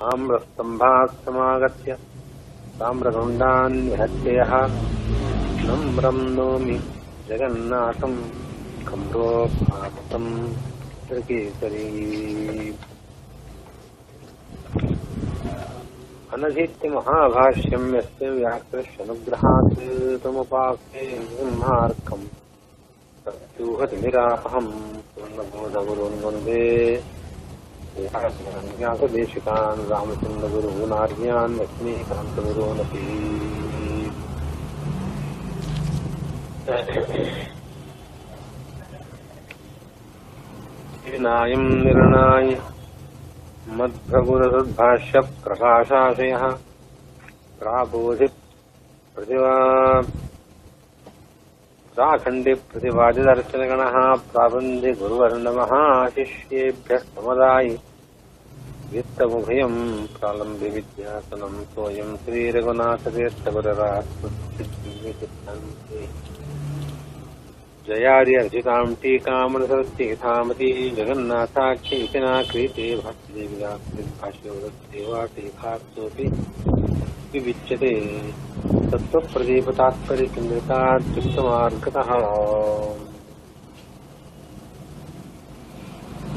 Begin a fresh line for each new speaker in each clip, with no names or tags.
ताम्रस्तम्भात् समागत्य ताम्रगुण्डान् निहत्य यः नम्रम् नोमि जगन्नाथम् कम्रोपातम् त्रिकेसरी। यस्य व्याकृष्यनुग्रहात् पूर्णबोधगुरुन् वंदे। ज्ञातदेशिकान् रामचन्द्रगुरूनार्यान् लक्ष्मीकान्तगुरोनपि नायं निर्णाय मद्भगुरसद्भाष्यप्रकाशाशयः प्राबोधिप्रतिवा उत्तराखण्डे वित्तमुभयम् प्रालम्ब्य विद्यासनम् सोऽयम् श्रीरघुनाथतीर्थगुररात्मसिद्धिः जयादि अर्जिताम् टीकामनुसरत्येथामती जगन्नाथाख्य इति नाक्रीते भाष्यदेवाटीकार्थोऽपि विविच्यते ತತ್ವಪ್ರದೀಪತಾತ್ಪರ್ಯಕೇಂದ್ರಿತಾತ್ಯುಕ್ತಮಾರ್ಗತಃ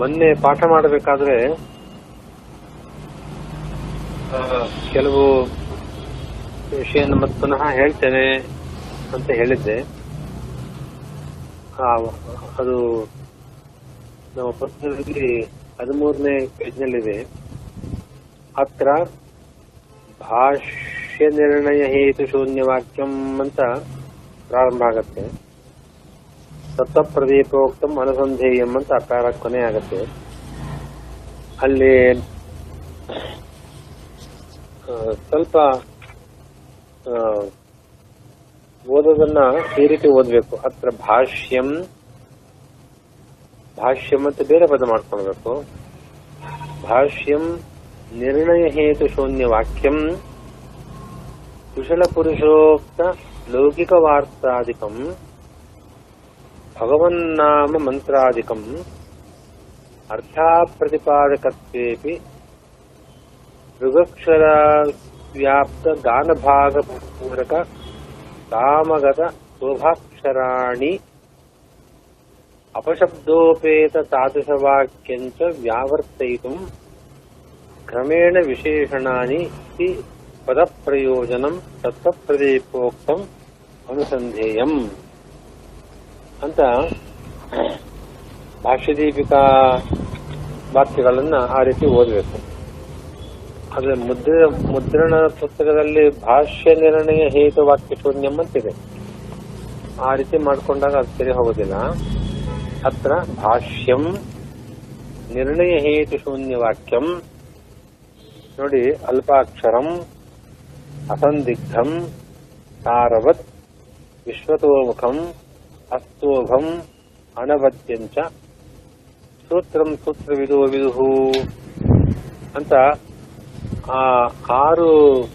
ಮೊನ್ನೆ ಪಾಠ ಮಾಡಬೇಕಾದ್ರೆ ಆ, ಕೆಲವು ವಿಷಯನ ಮತ್ತೆ ಪುನಃ ಹೇಳ್ತೇನೆ ಅಂತ ಹೇಳಿದ್ದೆ. ಅದು ನಮ್ಮ ಪುಸ್ತಕದಲ್ಲಿ ಹದಿಮೂರನೇ ಪೇಜ್ನಲ್ಲಿದೆ. ಅತ್ರ ಭಾಷ್ಯ ನಿರ್ಣಯ ಹೇತು ಶೂನ್ಯವಾಕ್ಯಂ ಅಂತ ಪ್ರಾರಂಭ ಆಗತ್ತೆ. ಸತ್ತಪ್ರದೀಪೋಕ್ತ ಅನುಸಂಧೇಯಂ ಅಂತ ಅಕಾರ ಕೊನೆ ಆಗತ್ತೆ ಅಲ್ಲಿ ಸ್ವಲ್ಪ ಆ, ಓದೋದನ್ನ ಈ ರೀತಿ ಓದ್ಬೇಕು. ಅತ್ರ ಭಾಷ್ಯಂ. ಭಾಷ್ಯಂ ಅಂತ ಬೇರೆ ಪದ ಮಾಡ್ಕೊಳ್ಬೇಕು. ಭಾಷ್ಯಂ ನಿರ್ಣಯ ಹೇತು ಶೂನ್ಯ ವಾಕ್ಯಂ. ಕುಶಲ ಪುರುಷೋಕ್ತ ಲೌಕಿಕ ವಾರ್ತಾದಿಕಂ ಭಗವನ್ನಾಮ ಮಂತ್ರಾದಿಕಂ ಅರ್ಥಾಪ್ರತಿಪಾದಕತ್ವೇಪಿ ಮೃಗಕ್ಷರ ವ್ಯಾಪ್ತ ಗಾನಭಾಗ ಪೂರಕ ಕಾಮಗತ ಶೋಭಾಕ್ಷರಾಣಿ ಅಪಶಬ್ದೋಪೇತ ತಾದೃಶವಾಕ್ಯಂಚ ವ್ಯಾವರ್ತಯಿತುಂ ಕ್ರಮೇಣ ವಿಶೇಷಣಾನಿ ಇತಿ ಪದಪ್ರಯೋಜನಂ ತತ್ವಪ್ರದೀಪೋಕ್ತಂ ಅನುಸಂಧೇಯಂ ಅಂತ ಭಾಷ್ಯದೀಪಿಕಾ ವಾಕ್ಯಗಳನ್ನ ಆ ರೀತಿ ಓದಬೇಕು. ಆದ್ರೆ ಮುದ್ರ ಮುದ್ರಣ ಪುಸ್ತಕದಲ್ಲಿ ಭಾಷ್ಯ ನಿರ್ಣಯ ಹೇತು ವಾಕ್ಯ ಶೂನ್ಯಂ ಅಂತಿದೆ ಆ ರೀತಿ ಮಾಡ್ಕೊಂಡಾಗ ಅದು ಸರಿ ಹೋಗೋದಿಲ್ಲ. ಅತ್ರ ಭಾಷ್ಯಂ ನಿರ್ಣಯ ಹೇತು ಶೂನ್ಯ ವಾಕ್ಯಂ ನೋಡಿ, ಅಲ್ಪಾಕ್ಷರಂ, ಅಸಂದಿಗ್ಧಂ, ತಾರವತ್, ವಿಶ್ವತೋಮುಖಂ, ಅಸ್ತೋಭಂ ಅನವತ್ಯಂಚ ಸೂತ್ರಂ ಸೂತ್ರವಿದೋ ವಿದುಹು ಅಂತ ಆ ಆರು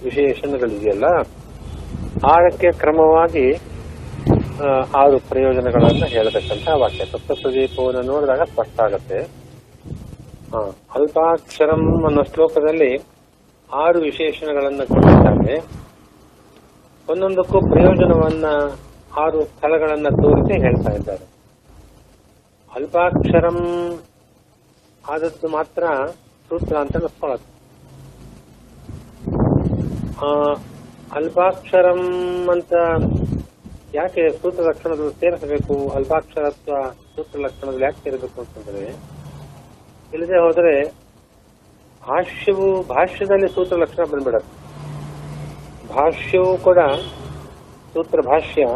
ವಿಶೇಷಣಗಳಿದೆಯಲ್ಲ, ಆರಕ್ಕೆ ಕ್ರಮವಾಗಿ ಆರು ಪ್ರಯೋಜನಗಳನ್ನ ಹೇಳತಕ್ಕಂತಹ ವಾಕ್ಯ. ತತ್ವಪ್ರದೀಪವನ್ನು ನೋಡಿದಾಗ ಸ್ಪಷ್ಟ ಆಗತ್ತೆ. ಅಲ್ಪಾಕ್ಷರಂ ಅನ್ನೋ ಶ್ಲೋಕದಲ್ಲಿ ಆರು ವಿಶೇಷಣಗಳನ್ನ ಕೊಟ್ಟಿದ್ದಾರೆ. ಒಂದೊಂದಕ್ಕೂ ಪ್ರಯೋಜನವನ್ನ ಆರು ಸ್ಥಳಗಳನ್ನ ತೋರಿಸಿ ಹೇಳ್ತಾ ಇದ್ದಾರೆ. ಅಲ್ಪಾಕ್ಷರಂ ಆದದ್ದು ಮಾತ್ರ ಸೂತ್ರ ಅಂತ ಅನ್ಸ್ಕೊಳತ್ತೆ ಅಲ್ಪಾಕ್ಷರಂ ಅಂತ ಯಾಕೆ ಸೂತ್ರ ಲಕ್ಷಣದಲ್ಲಿ ಸೇರಿಸಬೇಕು? ಅಲ್ಪಾಕ್ಷರತ್ವ ಸೂತ್ರ ಲಕ್ಷಣದಲ್ಲಿ ಯಾಕೆ ಸೇರಬೇಕು ಅಂತಂದ್ರೆ, ಇಲ್ಲದೆ ಹೋದರೆ ಭಾಷ್ಯವು ಭಾಷ್ಯದಲ್ಲಿ ಸೂತ್ರ ಲಕ್ಷಣ ಬಂದ್ಬಿಡತ್ತೆ. ಭಾಷ್ಯವು ಕೂಡ ಸೂತ್ರ ಭಾಷ್ಯ.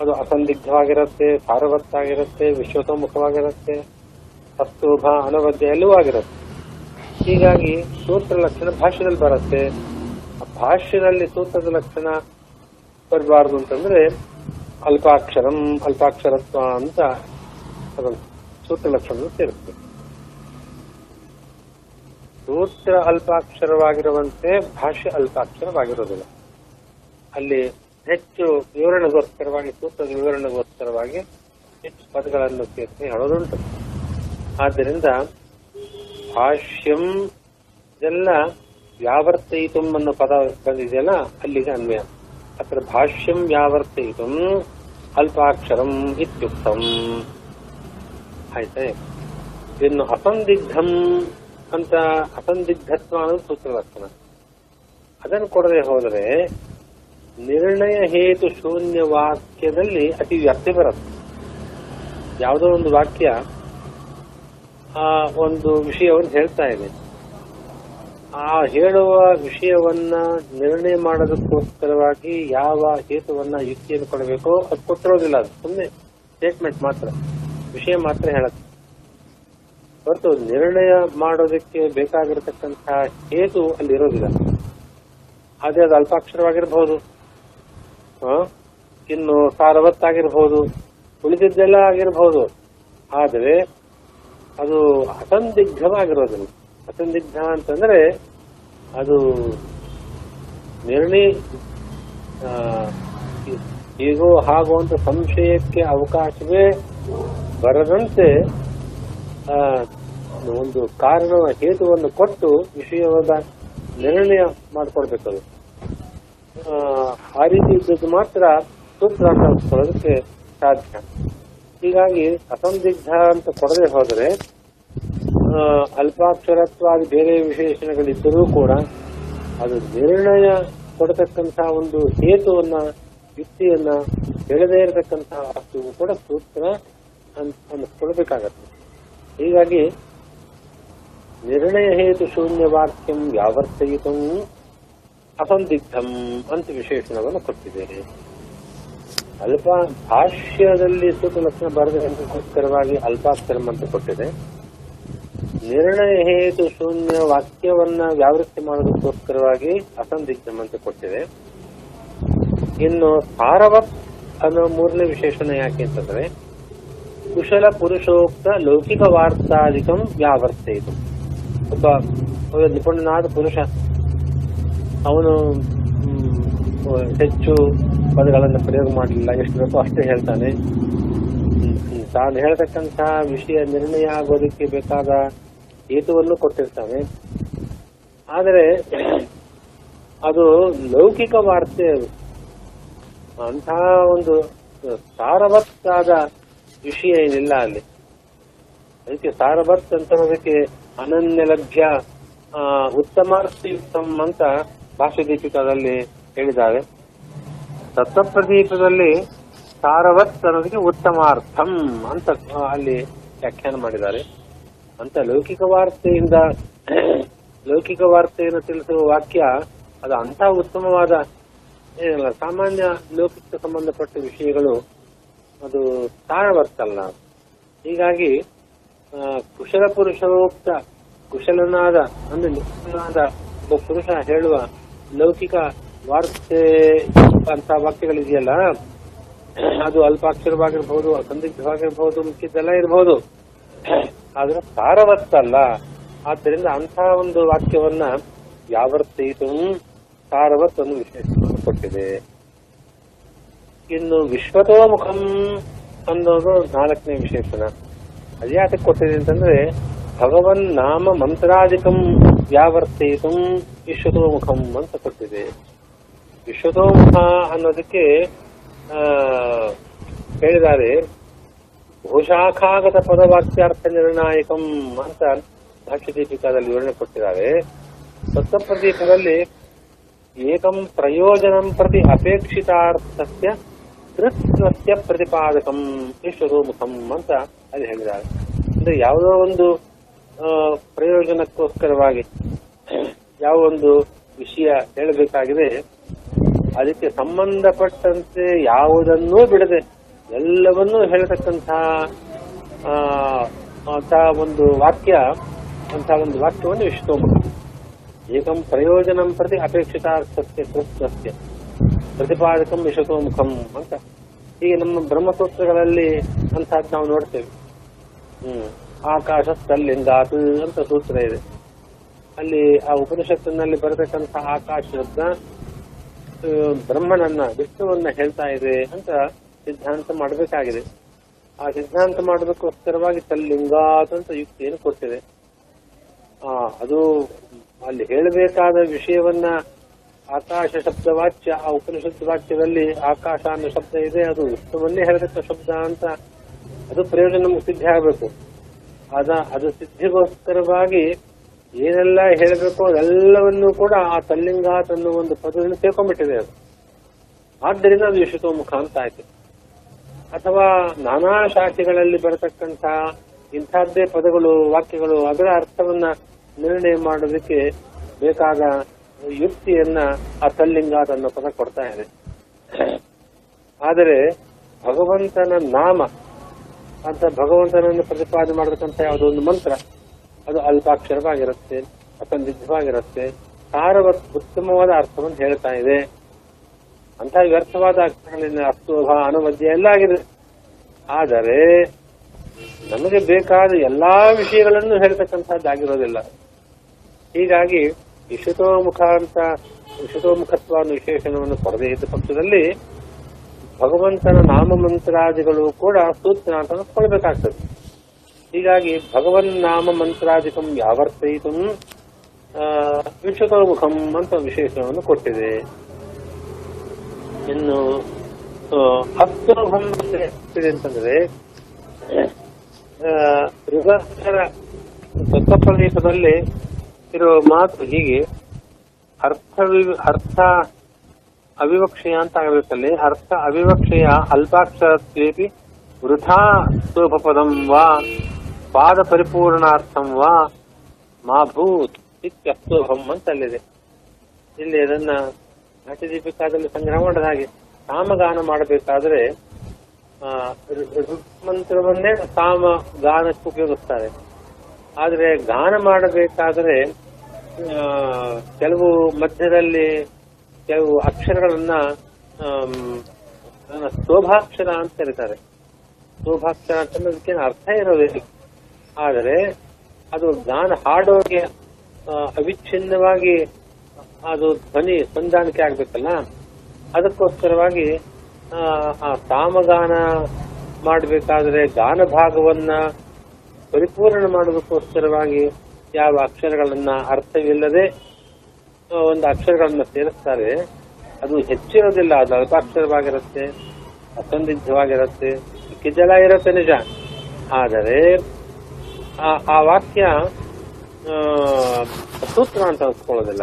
ಅದು ಅಸಂದಿಗ್ಧವಾಗಿರುತ್ತೆ, ಸಾರವತ್ತಾಗಿರುತ್ತೆ, ವಿಶ್ವತೋಮುಖವಾಗಿರುತ್ತೆ ಅಸ್ತೂಭ ಅನವದ್ಯ ಎಲ್ಲವೂ ಆಗಿರುತ್ತೆ. ಹೀಗಾಗಿ ಸೂತ್ರ ಲಕ್ಷಣ ಭಾಷ್ಯದಲ್ಲಿ ಬರುತ್ತೆ. ಭಾಷ್ಯದಲ್ಲಿ ಸೂತ್ರದ ಲಕ್ಷಣ ಬರಬಾರ್ದು ಅಂತಂದ್ರೆ ಅಲ್ಪಾಕ್ಷರಂ, ಅಲ್ಪಾಕ್ಷರತ್ವ ಅಂತ ಅದನ್ನು ಸೂತ್ರ ಲಕ್ಷಣ ಸೇರುತ್ತೆ. ಸೂತ್ರ ಅಲ್ಪಾಕ್ಷರವಾಗಿರುವಂತೆ ಭಾಷ್ಯ ಅಲ್ಪಾಕ್ಷರವಾಗಿರೋದಿಲ್ಲ. ಅಲ್ಲಿ ಹೆಚ್ಚು ವಿವರಣೆಗೋಸ್ಕರವಾಗಿ, ಸೂತ್ರದ ವಿವರಣೆಗೋಸ್ಕರವಾಗಿ ಹೆಚ್ಚು ಪದಗಳನ್ನು ಸೇರಿಸಿ ಹೇಳೋದುಂಟು ಆದ್ದರಿಂದ ಭಾಷ್ಯಂ ಇದೆಲ್ಲ ವ್ಯಾವರ್ತಯಿತುಂ ಅನ್ನೋ ಪದ ಬಂದಿದೆಯಲ್ಲ ಅಲ್ಲಿಗೆ ಅನ್ವಯ. ಅತ್ರ ಭಾಷ್ಯಂ ವ್ಯಾವರ್ತಯಿತು ಅಲ್ಪಾಕ್ಷರಂ ಇತ್ಯುಕ್ತಂ. ಆಯ್ತಾ? ಇನ್ನು ಅಸಂದಿಗ್ಧಂ ಅಂತ ಅಸಂದಿಗ್ಧತ್ವ ಅನ್ನೋದು ಸೂತ್ರ ಲಕ್ಷಣ ಅದನ್ನು ಕೊಡದೆ ಹೋದರೆ ನಿರ್ಣಯ ಹೇತು ಶೂನ್ಯ ವಾಕ್ಯದಲ್ಲಿ ಅತಿ ವ್ಯಾಪ್ತಿ ಬರುತ್ತೆ. ಯಾವುದೋ ಒಂದು ವಾಕ್ಯ, ಆ ಒಂದು ವಿಷಯವನ್ನು ಹೇಳ್ತಾ ಇದೆ. ಆ ಹೇಳುವ ವಿಷಯವನ್ನ ನಿರ್ಣಯ ಮಾಡೋದಕ್ಕೋಸ್ಕರವಾಗಿ ಯಾವ ಹೇತುವನ್ನ ಯುಕ್ತಿಯನ್ನು ಕೊಡಬೇಕೋ ಅದು ಕೊಟ್ಟಿರೋದಿಲ್ಲ ಅದು. ಸುಮ್ಮನೆ ಸ್ಟೇಟ್ಮೆಂಟ್ ಮಾತ್ರ. ವಿಷಯ ಮಾತ್ರ ಹೇಳುತ್ತೆ ಹೊರತು ನಿರ್ಣಯ ಮಾಡೋದಕ್ಕೆ ಬೇಕಾಗಿರತಕ್ಕಂತಹ ಹೇತು ಅಲ್ಲಿ ಇರೋದಿಲ್ಲ. ಅದೇ ಅದು ಅಲ್ಪಾಕ್ಷರವಾಗಿರಬಹುದು. ಇನ್ನು ಸಾರವತ್ತಾಗಿರಬಹುದು. ಉಳಿದಿದ್ದೆಲ್ಲ ಆಗಿರಬಹುದು. ಆದರೆ ಅದು ಅಸಂದಿಗ್ಧವಾಗಿರೋದಿಲ್ಲ. ಅಸಂದಿಗ್ಧ ಅಂತಂದ್ರೆ ಅದು ನಿರ್ಣಯ ಹೀಗೋ ಹಾಗೋ ಅಂತ ಸಂಶಯಕ್ಕೆ ಅವಕಾಶವೇ ಬರದಂತೆ ಒಂದು ಕಾರಣ ಹೇತುವನ್ನು ಕೊಟ್ಟು ವಿಷಯವಾದ ನಿರ್ಣಯ ಮಾಡಿಕೊಡ್ಬೇಕದು. ಆ, ರೀತಿ ಇದ್ದದ್ದು ಮಾತ್ರ ಸೂತ್ರ ಅಂತ ಕೊಡೋದಕ್ಕೆ ಸಾಧ್ಯ. ಹೀಗಾಗಿ ಅಸಂದಿಗ್ಧ ಅಂತ ಕೊಡದೆ ಹೋದರೆ ಅಲ್ಪಾಕ್ಷರತ್ವಾದಿ ಬೇರೆ ವಿಶೇಷಣಗಳಿದ್ದರೂ ಕೂಡ ಅದು ನಿರ್ಣಯ ಕೊಡತಕ್ಕಂತಹ ಒಂದು ಹೇತುವನ್ನ, ಯುಕ್ತಿಯನ್ನ ಬೆಳೆದೇ ಇರತಕ್ಕಂತಹ ವಸ್ತುವು ಕೂಡ ಸೂತ್ರ ಅನ್ನಿಸ್ಕೊಳ್ಬೇಕಾಗತ್ತೆ ಹೀಗಾಗಿ ನಿರ್ಣಯ ಹೇತು ಶೂನ್ಯ ವಾಕ್ಯಂ ವ್ಯಾವರ್ತಯಿತು ಅಸಂದಿಗ್ಧಂ ಅಂತ ವಿಶೇಷಣವನ್ನು ಕೊಟ್ಟಿದ್ದೇನೆ. ಅಲ್ಪ ಭಾಷ್ಯದಲ್ಲಿ ಸೂತ್ರ ಲಕ್ಷಣ ಬರೆದಕ್ಕೋಸ್ಕರವಾಗಿ ಅಲ್ಪಾಕ್ಷರಂ ಅಂತ ಕೊಟ್ಟಿದೆ. ನಿರ್ಣಯ ಹೇತು ಶೂನ್ಯ ವಾಕ್ಯವನ್ನ ವ್ಯಾವೃತ್ತಿ ಮಾಡೋದಕ್ಕೋಸ್ಕರವಾಗಿ ಅಂತ ಕೊಟ್ಟಿದೆ. ಇನ್ನು ಸಾರವತ್ ಅನ್ನೋ ಮೂರನೇ ವಿಶೇಷಣ ಯಾಕೆ ಅಂತಂದ್ರೆ, ಕುಶಲ ಪುರುಷೋಕ್ತ ಲೌಕಿಕ ವಾರ್ತಾಧಿಕಂ ವ್ಯಾವರ್ತೆ ಇದು ಒಬ್ಬ ನಿಪುಣನಾದ ಪುರುಷ, ಅವನು ಹೆಚ್ಚು ಪದಗಳನ್ನು ಪ್ರಯೋಗ ಮಾಡಲಿಲ್ಲ, ಎಷ್ಟು ಬೇಕೋ ಅಷ್ಟೇ ಹೇಳ್ತಾನೆ. ತಾನು ಹೇಳ್ತಕ್ಕಂತಹ ವಿಷಯ ನಿರ್ಣಯ ಆಗೋದಕ್ಕೆ ಬೇಕಾದ ಹೇತುವನ್ನು ಕೊಟ್ಟಿರ್ತವೆ. ಆದರೆ, ಅದು ಲೌಕಿಕ ವಾರ್ತೆ ಅದು. ಅಂತಹ ಒಂದು ಸಾರವತ್ತಾದ ವಿಷಯ ಏನಿಲ್ಲ ಅಲ್ಲಿ. ಅದಕ್ಕೆ ಸಾರವತ್ ಅಂತ ಅದಕ್ಕೆ ಅನನ್ಯ ಲಭ್ಯ ಉತ್ತಮಾರ್ಥಯುಕ್ತಂ ಅಂತ ಭಾಷ್ಯ ದೀಪಿಕದಲ್ಲಿ ಹೇಳಿದ್ದಾರೆ. ತತ್ವಪ್ರದೀಪದಲ್ಲಿ ಸಾರವತ್ ಅನ್ನೋದಕ್ಕೆ ಉತ್ತಮಾರ್ಥಂ ಅಂತ ಅಲ್ಲಿ ವ್ಯಾಖ್ಯಾನ ಮಾಡಿದ್ದಾರೆ. ಅಂತ ಲೌಕಿಕ ವಾರ್ತೆಯಿಂದ, ಲೌಕಿಕ ವಾರ್ತೆಯನ್ನು ತಿಳಿಸುವ ವಾಕ್ಯ, ಅದು ಅಂತ ಉತ್ತಮವಾದ ಏನಲ್ಲ ಸಾಮಾನ್ಯ ಲೌಕಿಕ ಸಂಬಂಧಪಟ್ಟ ವಿಷಯಗಳು, ಅದು ಸಾರವತ್ತಲ್ಲ ಹೀಗಾಗಿ ಕುಶಲ ಪುರುಷೋಕ್ತ, ಕುಶಲನಾದ, ಅಂದ್ರೆ ನಿಪುಣನಾದ ಒಬ್ಬ ಪುರುಷ ಹೇಳುವ ಲೌಕಿಕ ವಾರ್ತೆ ಅಂತ ವಾಕ್ಯಗಳಿದೆಯಲ್ಲ, ಅದು ಅಲ್ಪಾಕ್ಷರವಾಗಿರ್ಬಹುದು ಅಸಂದಿಗ್ಧವಾಗಿರ್ಬಹುದು ಮುಖ್ಯದೆಲ್ಲ ಇರಬಹುದು ಆದ್ರೆ ಸಾರವತ್ತಲ್ಲ. ಆದ್ದರಿಂದ ಅಂತಹ ಒಂದು ವಾಕ್ಯವನ್ನ ಯಾವರ್ತಯಿತು ಸಾರವತ್ ಒಂದು ವಿಶೇಷವನ್ನು ಕೊಟ್ಟಿದೆ. ಇನ್ನು ವಿಶ್ವತೋಮುಖಂ ಅನ್ನೋದು ನಾಲ್ಕನೇ ವಿಶೇಷಣ ಅದ್ಯಾತಕ್ಕೆ ಕೊಟ್ಟಿದೆ ಅಂತಂದ್ರೆ, ಭಗವನ್ ನಾಮ ಮಂತ್ರಾಧಿಕಂ ವ್ಯಾವರ್ತಯಿತು ವಿಶ್ವತೋಮುಖಂ ಅಂತ ಕೊಟ್ಟಿದೆ. ವಿಶ್ವತೋಮುಖ ಅನ್ನೋದಕ್ಕೆ ಹೇಳಿದ್ದಾರೆ ಭೂಶಾಖಾಗತ ಪದವಾಕ್ಯಾರ್ಥ ನಿರ್ಣಾಯಕಂ ಅಂತ ಭಾಷ್ಯದೀಪಿಕಾದಲ್ಲಿ ವಿವರಣೆ ಕೊಟ್ಟಿದ್ದಾರೆ. ಸಪ್ತಪ್ರದೀಪದಲ್ಲಿ ಏಕಂ ಪ್ರಯೋಜನಂ ಪ್ರತಿ ಅಪೇಕ್ಷಿತಾರ್ಥಸ್ಯ ಕೃತ್ವಸ್ಯ ಪ್ರತಿಪಾದಕಂ ವಿಶ್ವತೋಮುಖಂ ಅಂತ ಅಲ್ಲಿ ಹೇಳಿದ್ದಾರೆ. ಅಂದ್ರೆ ಯಾವುದೋ ಒಂದು ಪ್ರಯೋಜನಕ್ಕೋಸ್ಕರವಾಗಿ ಯಾವ ಒಂದು ವಿಷಯ ಹೇಳಬೇಕಾಗಿದೆ, ಅದಕ್ಕೆ ಸಂಬಂಧಪಟ್ಟಂತೆ ಯಾವುದನ್ನೂ ಬಿಡದೆ ಎಲ್ಲವನ್ನೂ ಹೇಳತಕ್ಕಂತಹ ಅಂತಹ ಒಂದು ವಾಕ್ಯ ಅಂತ ಒಂದು ವಾಕ್ಯವನ್ನು ವಿಶ್ವತೋಮುಖ ಏಕಂ ಪ್ರಯೋಜನಂ ಪ್ರತಿ ಅಪೇಕ್ಷಿತಾರ್ಥಸ್ಯ ಕೃತ್ಯ ಪ್ರತಿಪಾದಕಂ ವಿಶ್ವತೋಮುಖಂ ಅಂತ. ಹೀಗೆ ನಮ್ಮ ಬ್ರಹ್ಮಸೂತ್ರಗಳಲ್ಲಿ ಅಂತಹದ್ದು ನಾವು ನೋಡ್ತೇವೆ. ಹ್ಮ್ ಆಕಾಶ ಅಂತ ಸೂತ್ರ ಇದೆ. ಅಲ್ಲಿ ಆ ಉಪನಿಷತ್ತಿನಲ್ಲಿ ಬರತಕ್ಕಂತಹ ಆಕಾಶ ಶಬ್ದ ಆ, ಬ್ರಹ್ಮನನ್ನ ವಿಷ್ಣುವನ್ನ ಹೇಳ್ತಾ ಇದೆ ಅಂತ ಸಿದ್ಧಾಂತ ಮಾಡಬೇಕಾಗಿದೆ. ಆ ಸಿದ್ಧಾಂತ ಮಾಡೋದಕ್ಕೋಸ್ಕರವಾಗಿ ತಲ್ಲಿಂಗಾತಂತ ಯುಕ್ತಿಯನ್ನು ಕೊಟ್ಟಿದೆ ಆ, ಅದು ಅಲ್ಲಿ ಹೇಳಬೇಕಾದ ವಿಷಯವನ್ನ ಆಕಾಶ ಶಬ್ದ ವಾಚ್ಯ ಆ ಉಪನಿಷತ್ ವಾಕ್ಯದಲ್ಲಿ ಆಕಾಶ ಅನ್ನೋ ಶಬ್ದ ಇದೆ ಅದು ವಿಷ್ಣುವನ್ನೇ ಹೇಳತಕ್ಕ ಶಬ್ದ ಅಂತ ಅದು ಪ್ರಯೋಜನ ನಮ್ಗೆ ಸಿದ್ಧಿ ಆಗಬೇಕು. ಅದ ಅದು ಸಿದ್ಧಿಗೋಸ್ಕರವಾಗಿ ಏನೆಲ್ಲ ಹೇಳಬೇಕು ಅದೆಲ್ಲವನ್ನೂ ಕೂಡ ಆ ತಲ್ಲಿಂಗಾತ್ ಅನ್ನೋ ಒಂದು ಪದವನ್ನು ಸೇರ್ಕೊಂಡ್ಬಿಟ್ಟಿದೆ ಅದು. ಆದ್ದರಿಂದ ಅದು ಯಶತೋಮುಖ ಅಂತ ಆಯ್ತು. ಅಥವಾ ನಾನಾ ಶಾಖೆಗಳಲ್ಲಿ ಬರತಕ್ಕಂತ ಇಂಥದ್ದೇ ಪದಗಳು, ವಾಕ್ಯಗಳು, ಅದರ ಅರ್ಥವನ್ನ ನಿರ್ಣಯ ಮಾಡೋದಕ್ಕೆ ಬೇಕಾದ ಯುಕ್ತಿಯನ್ನ ಆ ತಲ್ಲಿಂಗ ತನ್ನ ಪದ ಕೊಡ್ತಾ ಇದೆ. ಆದರೆ ಭಗವಂತನ ನಾಮ, ಅಂತ ಭಗವಂತನನ್ನು ಪ್ರತಿಪಾದನೆ ಮಾಡತಕ್ಕಂಥ ಯಾವುದೋ ಒಂದು ಮಂತ್ರ, ಅದು ಅಲ್ಪಾಕ್ಷರವಾಗಿರುತ್ತೆ, ಅಸಂದಿಗ್ಧವಾಗಿರುತ್ತೆ, ಸಾರವತ್ ಉತ್ತಮವಾದ ಅರ್ಥವನ್ನು ಹೇಳ್ತಾ ಇದೆ. ಅಂತಹ ವ್ಯರ್ಥವಾದ ಅಕ್ಷರಗಳಿಂದ ಅಸ್ತೋಭ ಅನುಮಧ್ಯ ಎಲ್ಲ ಆಗಿದೆ. ಆದರೆ ನಮಗೆ ಬೇಕಾದ ಎಲ್ಲಾ ವಿಷಯಗಳನ್ನು ಹೇಳ್ತಕ್ಕಂಥದ್ದಾಗಿರೋದಿಲ್ಲ. ಹೀಗಾಗಿ ವಿಶ್ವತೋಮುಖ ಅಂತ ಅನ್ನೋ ವಿಶೇಷಣವನ್ನು ಪಡೆದೇ ಇದ್ದ ಪಕ್ಷದಲ್ಲಿ ಭಗವಂತನ ನಾಮ ಮಂತ್ರಾದಿಗಳು ಕೂಡ ಸೂತ್ರ ಅಂತ ಕೊಡಬೇಕಾಗ್ತದೆ. ಹೀಗಾಗಿ ಭಗವನ್ ನಾಮ ಮಂತ್ರಾದಿಕಂ ಯಾವರ್ತಯಿತು ವಿಶ್ವತೋಮುಖಂ ಅಂತ ವಿಶೇಷಣವನ್ನು ಕೊಟ್ಟಿದೆ. ಇನ್ನು ಹತ್ತು ಏನಿದೆ ಅಂತಂದ್ರೆ ಆ, ದತ್ತ ಪ್ರದೇಶದಲ್ಲಿ ಇರುವ ಮಾತು ಹೀಗೆ ಅರ್ಥ ಅರ್ಥ ಅವಿವಕ್ಷಯ ಅಂತ ಆಗಬೇಕಲ್ಲಿ ಅರ್ಥ ಅವಿವಕ್ಷಯ ಅಲ್ಪಾಕ್ಷರತ್ವೇಪಿ ವೃಥಾ ಶೋಭಪದಂ ವಾ ಪಾದ ಪರಿಪೂರ್ಣಾರ್ಥಂ ವಾ ಮಾ ಭೂತ್ ಇತ್ಯಸ್ತೋಭಂ ಅಂತ ಅಲ್ಲಿದೆ ಇಲ್ಲಿ ಅದನ್ನ ದೀಪಿಕಾದಲ್ಲಿ ಸಂಗ್ರಹ ಮಾಡದ ಹಾಗೆ ಸಾಮಗಾನ ಮಾಡಬೇಕಾದ್ರೆ ಮಂತ್ರವನ್ನೇ ಸಾಮ ಗಾನಕ್ಕೆ ಉಪಯೋಗಿಸ್ತಾರೆ. ಆದ್ರೆ ಗಾನ ಮಾಡಬೇಕಾದ್ರೆ ಕೆಲವು ಮಧ್ಯದಲ್ಲಿ ಕೆಲವು ಅಕ್ಷರಗಳನ್ನ ಶೋಭಾಕ್ಷರ ಅಂತ ಕರೀತಾರೆ ಶೋಭಾಕ್ಷರ ಅಂತ ಅನ್ನೋದಕ್ಕೆ ಅರ್ಥ ಇರೋದಿಲ್ಲ ಆದರೆ ಅದು ಗಾನ ಹಾಡೋಗೆ ಅವಿಚ್ಛಿನ್ನವಾಗಿ ಅದು ಧ್ವನಿ ಹೊಂದಾಣಿಕೆ ಆಗ್ಬೇಕಲ್ಲ? ಅದಕ್ಕೋಸ್ಕರವಾಗಿ ಆ, ಸಾಮಗಾನ ಮಾಡಬೇಕಾದ್ರೆ ಗಾನ ಭಾಗವನ್ನ ಪರಿಪೂರ್ಣ ಮಾಡೋದಕ್ಕೋಸ್ಕರವಾಗಿ ಯಾವ ಅಕ್ಷರಗಳನ್ನ ಅರ್ಥವಿಲ್ಲದೆ ಒಂದು ಅಕ್ಷರಗಳನ್ನ ಸೇರಿಸ್ತಾರೆ. ಅದು ಹೆಚ್ಚಿರೋದಿಲ್ಲ ಅದು ಅಲ್ಪಾಕ್ಷರವಾಗಿರುತ್ತೆ ಅಸಂದಿಗ್ಧವಾಗಿರುತ್ತೆ ಕಿಜಲ ಇರುತ್ತೆ ನಿಜ. ಆದರೆ ಆ- ವಾಕ್ಯ ಸೂತ್ರ ಅಂತ ಅನ್ಸ್ಕೊಳ್ಳೋದಿಲ್ಲ.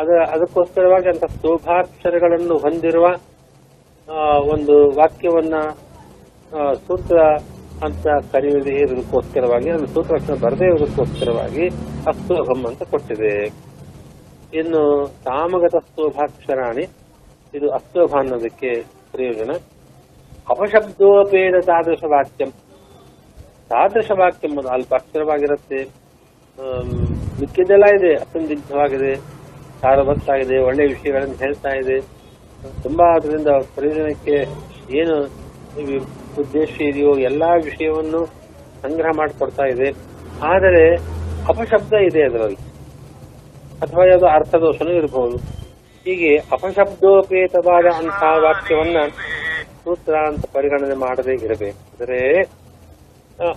ಅದ ಅದಕ್ಕೋಸ್ಕರವಾಗಿ ಅಂತ ಶೋಭಾಕ್ಷರಗಳನ್ನು ಹೊಂದಿರುವ ಒಂದು ವಾಕ್ಯವನ್ನ ಸೂತ್ರ ಅಂತ ಕರೆಯುವುದೇ ಇರೋದಕ್ಕೋಸ್ಕರವಾಗಿ ಅದು ಸೂತ್ರ ಬರದೇ ಇರೋದಕ್ಕೋಸ್ಕರವಾಗಿ ಅಸ್ತೋಭಂ ಅಂತ ಕೊಟ್ಟಿದೆ. ಇನ್ನು ಸಾಮಗತ ಸ್ತೋಭಾಕ್ಷರಾಣಿ ಇದು ಅಸ್ತೋಭ ಅನ್ನೋದಕ್ಕೆ ಪ್ರಯೋಜನ. ಅಪಶಬ್ದೋಪೇದ ತಾದೃಶ ವಾಕ್ಯಂ. ತಾದೃಶ ವಾಕ್ಯಂ ಅದು ಅಲ್ಪ ಅಕ್ಷರವಾಗಿರುತ್ತೆ ಮಿಕ್ಕಿದ್ದೆಲ್ಲ ಇದೆ, ಅಸಂದಿಗ್ಧವಾಗಿದೆ. ಸಾರವತ್ತಾಗಿದೆ ಒಳ್ಳೆ ವಿಷಯಗಳನ್ನು ಹೇಳ್ತಾ ಇದೆ. ತುಂಬಾ ಅದರಿಂದ ಪ್ರಯೋಜನಕ್ಕೆ ಏನು ಉದ್ದೇಶ ಇದೆಯೋ ಎಲ್ಲಾ ವಿಷಯವನ್ನು ಸಂಗ್ರಹ ಮಾಡಿಕೊಡ್ತಾ ಇದೆ. ಆದರೆ ಅಪಶಬ್ದ ಇದೆ ಅದರಲ್ಲಿ. ಅಥವಾ ಯಾವುದು ಅರ್ಥದೋಷನೂ ಇರಬಹುದು ಹೀಗೆ ಅಪಶಬ್ದೋಪೇತವಾದ ಅಂತಹ ವಾಕ್ಯವನ್ನ ಸೂತ್ರ ಅಂತ ಪರಿಗಣನೆ ಮಾಡದೇ ಇರಬೇಕು. ಅಂದರೆ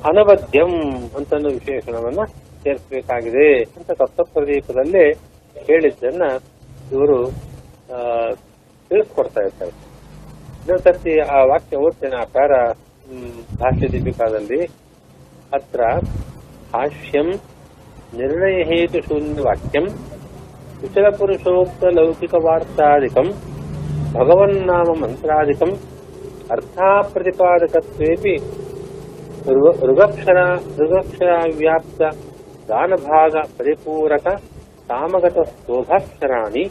ಅನವದ್ಯಂ ಅಂತ ವಿಶೇಷಣವನ್ನ ಸೇರಿಸಬೇಕಾಗಿದೆ ಅಂತ ತತ್ವಪ್ರದೀಪದಲ್ಲಿ ಹೇಳಿದ್ದನ್ನ ಇವರು ಆ, ತಿಳಿಸ್ಕೊಡ್ತಾ ಇರ್ತಾರೆ. ಇನ್ನೊಂದ್ ಸರ್ತಿ ಆ ವಾಕ್ಯ ಓದ್ತೇನೆ ಆ ಪ್ಯಾರ ಹ್ಮ್, ಭಾಷ್ಯ ದೀಪಿಕಾದಲ್ಲಿ ಅತ್ರ ಹಾಷ್ಯಂ ನಿರ್ಣಯ ಹೇತು ಶೂನ್ಯ ವಾಕ್ಯಂ ಕುಶಲ ಪುರುಷೋಕ್ತ ಲೌಕಿಕ ವಾರ್ತಾದಿಕಂ ಭಗವನ್ನಾಮ ಮಂತ್ರಾದಿಕಂ ಅರ್ಥಾಪ್ರತಿಪಾದಕತ್ವೇಪಿ ಋಗ- ಋಗಕ್ಷರ ಋಗಕ್ಷರ ವ್ಯಾಪ್ತ ಗಾನಭಾಗ ಸಾಮಗತ ಶೋಭಾಕ್ಷರಾಣಿ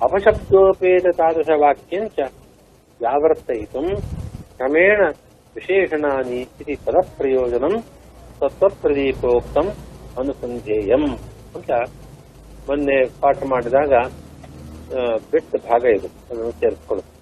ಅಪಶಬ್ದೋಪೇತ ತಾದೃಶ ವಾಕ್ಯಂಚ ವ್ಯಾವರ್ತಯಿತು ಕ್ರಮೇಣ ವಿಶೇಷಣಾನಿ ಇತಿ ಪದಪ್ರಯೋಜನಂ ತತ್ವಪ್ರದೀಪೋಕ್ತಂ ಅನುಸಂಧೇಯಂ ಅಂತ ಮೊನ್ನೆ ಪಾಠ ಮಾಡಿದಾಗ ಬಿಟ್ಟ ಭಾಗ ಇದು. ಅದನ್ನು ಸೇರಿಸ್ಕೊಳ್ಳುತ್ತೆ